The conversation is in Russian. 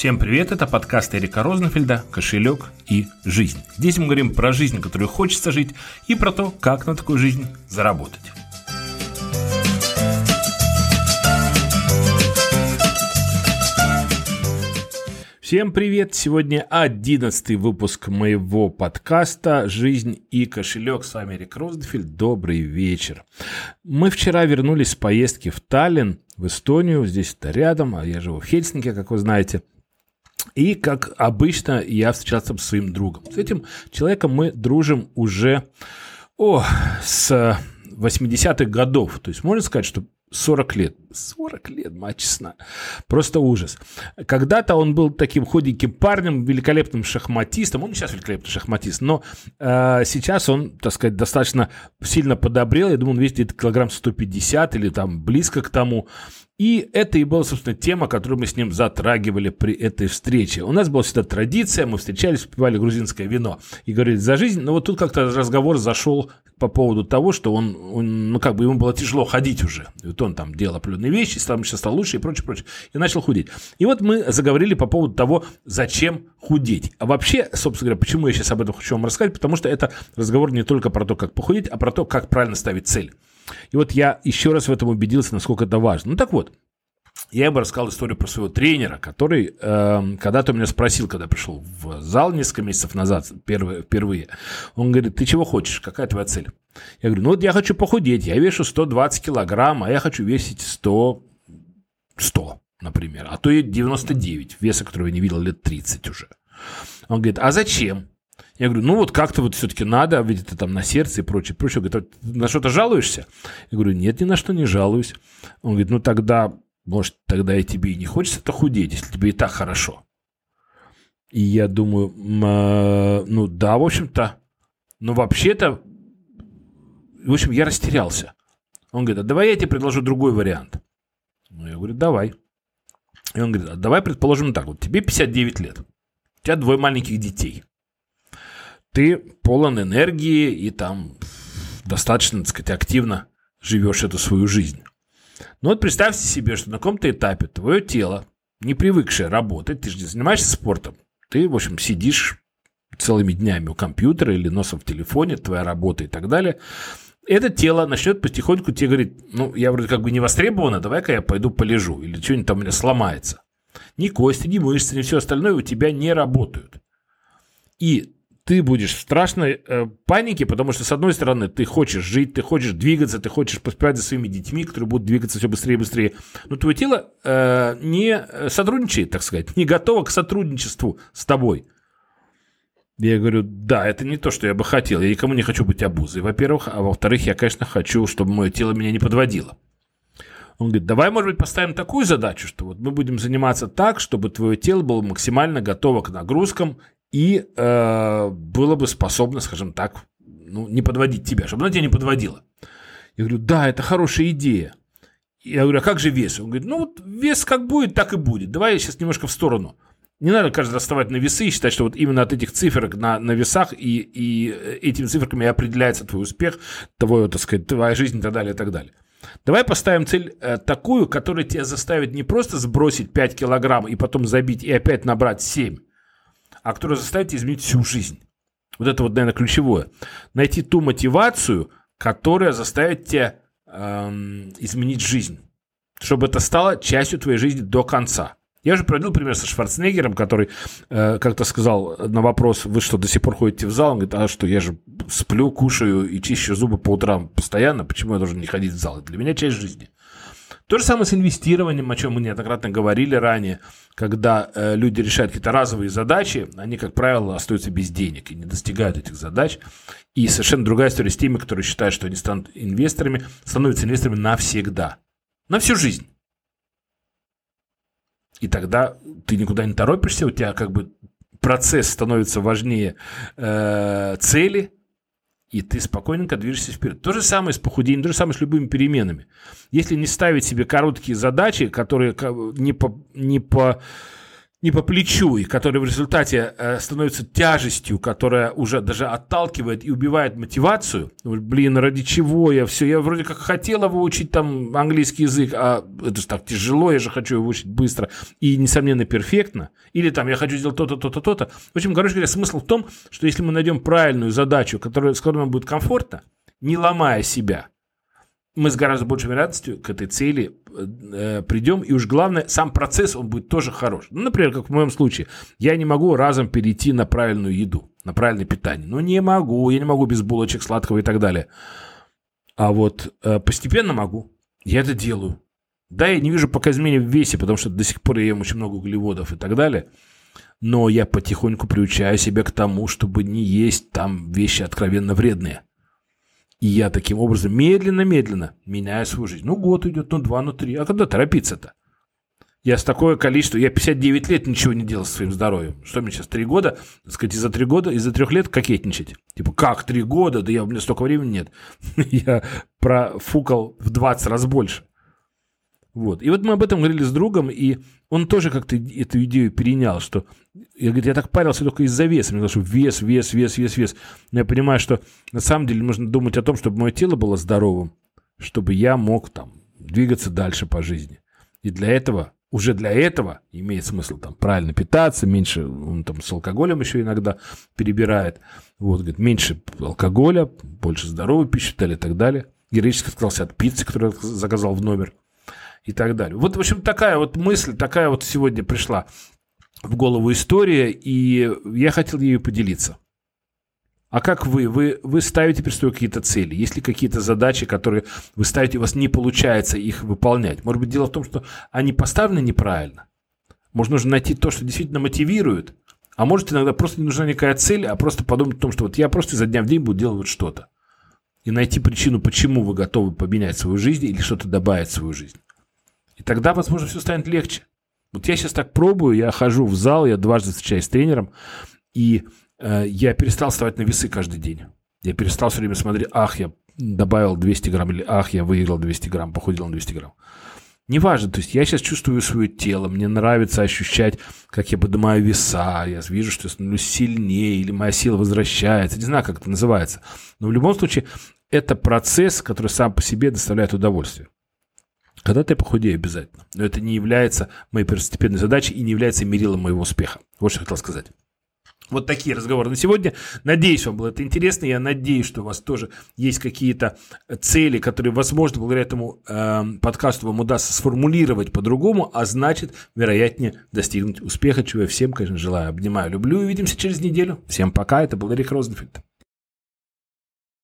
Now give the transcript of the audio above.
Всем привет, это подкаст Эрика Розенфельда «Кошелек и жизнь». Здесь мы говорим про жизнь, которую хочется жить, и про то, как на такую жизнь заработать. Всем привет! Сегодня одиннадцатый выпуск моего подкаста «Жизнь и кошелек». С вами Эрик Розенфельд. Добрый вечер. Мы вчера вернулись с поездки в Таллин, в Эстонию. Здесь это рядом, а я живу в Хельсинки, как вы знаете. И, как обычно, я встречался со своим другом. С этим человеком мы дружим уже о, с 80-х годов. То есть можно сказать, что 40 лет. 40 лет, мать честна. Просто ужас. Когда-то он был таким худеньким парнем, великолепным шахматистом. Он сейчас великолепный шахматист, но э, сейчас он, так сказать, достаточно сильно подобрел. Я думаю, он весит где-то килограмм 150 или там близко к тому. И это и была, собственно, тема, которую мы с ним затрагивали при этой встрече. У нас была всегда традиция, мы встречались, попивали грузинское вино и говорили за жизнь. Но вот тут как-то разговор зашел по поводу того, что он, он, ну, как бы ему было тяжело ходить уже. И вот он там делал определенные вещи, стал, сейчас стал лучше и прочее, прочее. И начал худеть. И вот мы заговорили по поводу того, зачем худеть. А вообще, собственно говоря, почему я сейчас об этом хочу вам рассказать, потому что это разговор не только про то, как похудеть, а про то, как правильно ставить цель. И вот я еще раз в этом убедился, насколько это важно. Ну так вот, я бы рассказал историю про своего тренера, который э, когда-то меня спросил, когда пришел в зал несколько месяцев назад, первые, впервые, он говорит, ты чего хочешь, какая твоя цель? Я говорю, ну вот я хочу похудеть, я вешу 120 килограмм, а я хочу весить 100, 100, например, а то и 99, веса, которого я не видел лет 30 уже. Он говорит, а зачем? Я говорю, ну вот как-то вот все-таки надо, ведь это там на сердце и прочее, прочее. Говорит, «А на что-то жалуешься? Я говорю, нет, ни на что не жалуюсь. Он говорит, ну тогда, может, тогда и тебе и не хочется-то худеть, если тебе и так хорошо. И я думаю, э, ну да, в общем-то, но вообще-то, в общем, я растерялся. Он говорит, а давай я тебе предложу другой вариант. Ну, я говорю, давай. И он говорит, а давай предположим так, вот тебе 59 лет, у тебя двое маленьких детей – ты полон энергии и там достаточно, так сказать, активно живешь эту свою жизнь. Но вот представьте себе, что на каком-то этапе твое тело, не привыкшее работать, ты же не занимаешься спортом, ты, в общем, сидишь целыми днями у компьютера или носом в телефоне, твоя работа и так далее, это тело начнет потихоньку тебе говорить, ну, я вроде как бы не востребована, давай-ка я пойду полежу, или что-нибудь там у меня сломается. Ни кости, ни мышцы, ни все остальное у тебя не работают. И ты будешь в страшной э, панике, потому что, с одной стороны, ты хочешь жить, ты хочешь двигаться, ты хочешь поспевать за своими детьми, которые будут двигаться все быстрее и быстрее, но твое тело э, не сотрудничает, так сказать, не готово к сотрудничеству с тобой. Я говорю, да, это не то, что я бы хотел. Я никому не хочу быть обузой, во-первых. А во-вторых, я, конечно, хочу, чтобы мое тело меня не подводило. Он говорит, давай, может быть, поставим такую задачу, что вот мы будем заниматься так, чтобы твое тело было максимально готово к нагрузкам и э, было бы способно, скажем так, ну, не подводить тебя, чтобы она тебя не подводила. Я говорю, да, это хорошая идея. Я говорю, а как же вес? Он говорит, ну вот вес как будет, так и будет. Давай я сейчас немножко в сторону. Не надо каждый раз вставать на весы и считать, что вот именно от этих цифр на, на весах и, и этими цифрами определяется твой успех, твой, так сказать, твоя жизнь и так далее, и так далее. Давай поставим цель э, такую, которая тебя заставит не просто сбросить 5 килограмм и потом забить и опять набрать 7, а которая заставит изменить всю жизнь. Вот это вот, наверное, ключевое. Найти ту мотивацию, которая заставит тебя эм, изменить жизнь. Чтобы это стало частью твоей жизни до конца. Я уже приводил пример со Шварценеггером, который э, как-то сказал на вопрос, вы что, до сих пор ходите в зал? Он говорит, а что, я же сплю, кушаю и чищу зубы по утрам постоянно, почему я должен не ходить в зал? Это для меня часть жизни. То же самое с инвестированием, о чем мы неоднократно говорили ранее, когда э, люди решают какие-то разовые задачи, они, как правило, остаются без денег и не достигают этих задач. И совершенно другая история с теми, которые считают, что они станут инвесторами, становятся инвесторами навсегда, на всю жизнь. И тогда ты никуда не торопишься, у тебя как бы процесс становится важнее э, цели, и ты спокойненько движешься вперед. То же самое с похудением, то же самое с любыми переменами. Если не ставить себе короткие задачи, которые не по, не по не по плечу, и который в результате э, становится тяжестью, которая уже даже отталкивает и убивает мотивацию. Блин, ради чего я все? Я вроде как хотела выучить там английский язык, а это же так тяжело, я же хочу его выучить быстро и, несомненно, перфектно. Или там я хочу сделать то-то, то-то, то-то. В общем, короче говоря, смысл в том, что если мы найдем правильную задачу, которая, с которой нам будет комфортно, не ломая себя, мы с гораздо большей вероятностью к этой цели э, придем, и уж главное, сам процесс, он будет тоже хорош. Ну, например, как в моем случае, я не могу разом перейти на правильную еду, на правильное питание. Ну, не могу, я не могу без булочек сладкого и так далее. А вот э, постепенно могу. Я это делаю. Да, я не вижу пока изменений в весе, потому что до сих пор я ем очень много углеводов и так далее. Но я потихоньку приучаю себя к тому, чтобы не есть там вещи откровенно вредные. И я таким образом медленно-медленно меняю свою жизнь. Ну, год идет, ну, два, ну, три. А когда торопиться-то? Я с такое количество, я 59 лет ничего не делал со своим здоровьем. Что мне сейчас, три года? Так сказать, из-за три года, из-за трех лет кокетничать. Типа, как три года? Да я, у меня столько времени нет. я профукал в 20 раз больше. Вот. И вот мы об этом говорили с другом, и он тоже как-то эту идею перенял, что я, говорит, я так парился только из-за веса. Мне что вес, вес, вес, вес, вес. Но я понимаю, что на самом деле нужно думать о том, чтобы мое тело было здоровым, чтобы я мог там двигаться дальше по жизни. И для этого, уже для этого имеет смысл там правильно питаться, меньше, он там с алкоголем еще иногда перебирает. Вот, говорит, меньше алкоголя, больше здоровой пищи и так далее. Героически отказался от пиццы, которую заказал в номер и так далее. Вот, в общем, такая вот мысль, такая вот сегодня пришла в голову история, и я хотел ею поделиться. А как вы? Вы, вы ставите перед собой какие-то цели? Есть ли какие-то задачи, которые вы ставите, у вас не получается их выполнять? Может быть, дело в том, что они поставлены неправильно? Может, нужно найти то, что действительно мотивирует? А может, иногда просто не нужна никакая цель, а просто подумать о том, что вот я просто изо дня в день буду делать вот что-то. И найти причину, почему вы готовы поменять свою жизнь или что-то добавить в свою жизнь. И тогда, возможно, все станет легче. Вот я сейчас так пробую, я хожу в зал, я дважды встречаюсь с тренером, и э, я перестал вставать на весы каждый день. Я перестал все время смотреть, ах, я добавил 200 грамм, или ах, я выиграл 200 грамм, похудел на 200 грамм. Неважно, то есть я сейчас чувствую свое тело, мне нравится ощущать, как я поднимаю веса, я вижу, что я становлюсь сильнее, или моя сила возвращается, не знаю, как это называется. Но в любом случае, это процесс, который сам по себе доставляет удовольствие. Когда-то я похудею обязательно. Но это не является моей первостепенной задачей и не является мерилом моего успеха. Вот что я хотел сказать. Вот такие разговоры на сегодня. Надеюсь, вам было это интересно. Я надеюсь, что у вас тоже есть какие-то цели, которые, возможно, благодаря этому э, подкасту вам удастся сформулировать по-другому, а значит, вероятнее достигнуть успеха, чего я всем, конечно, желаю. Обнимаю, люблю. Увидимся через неделю. Всем пока. Это был Эрик Розенфельд.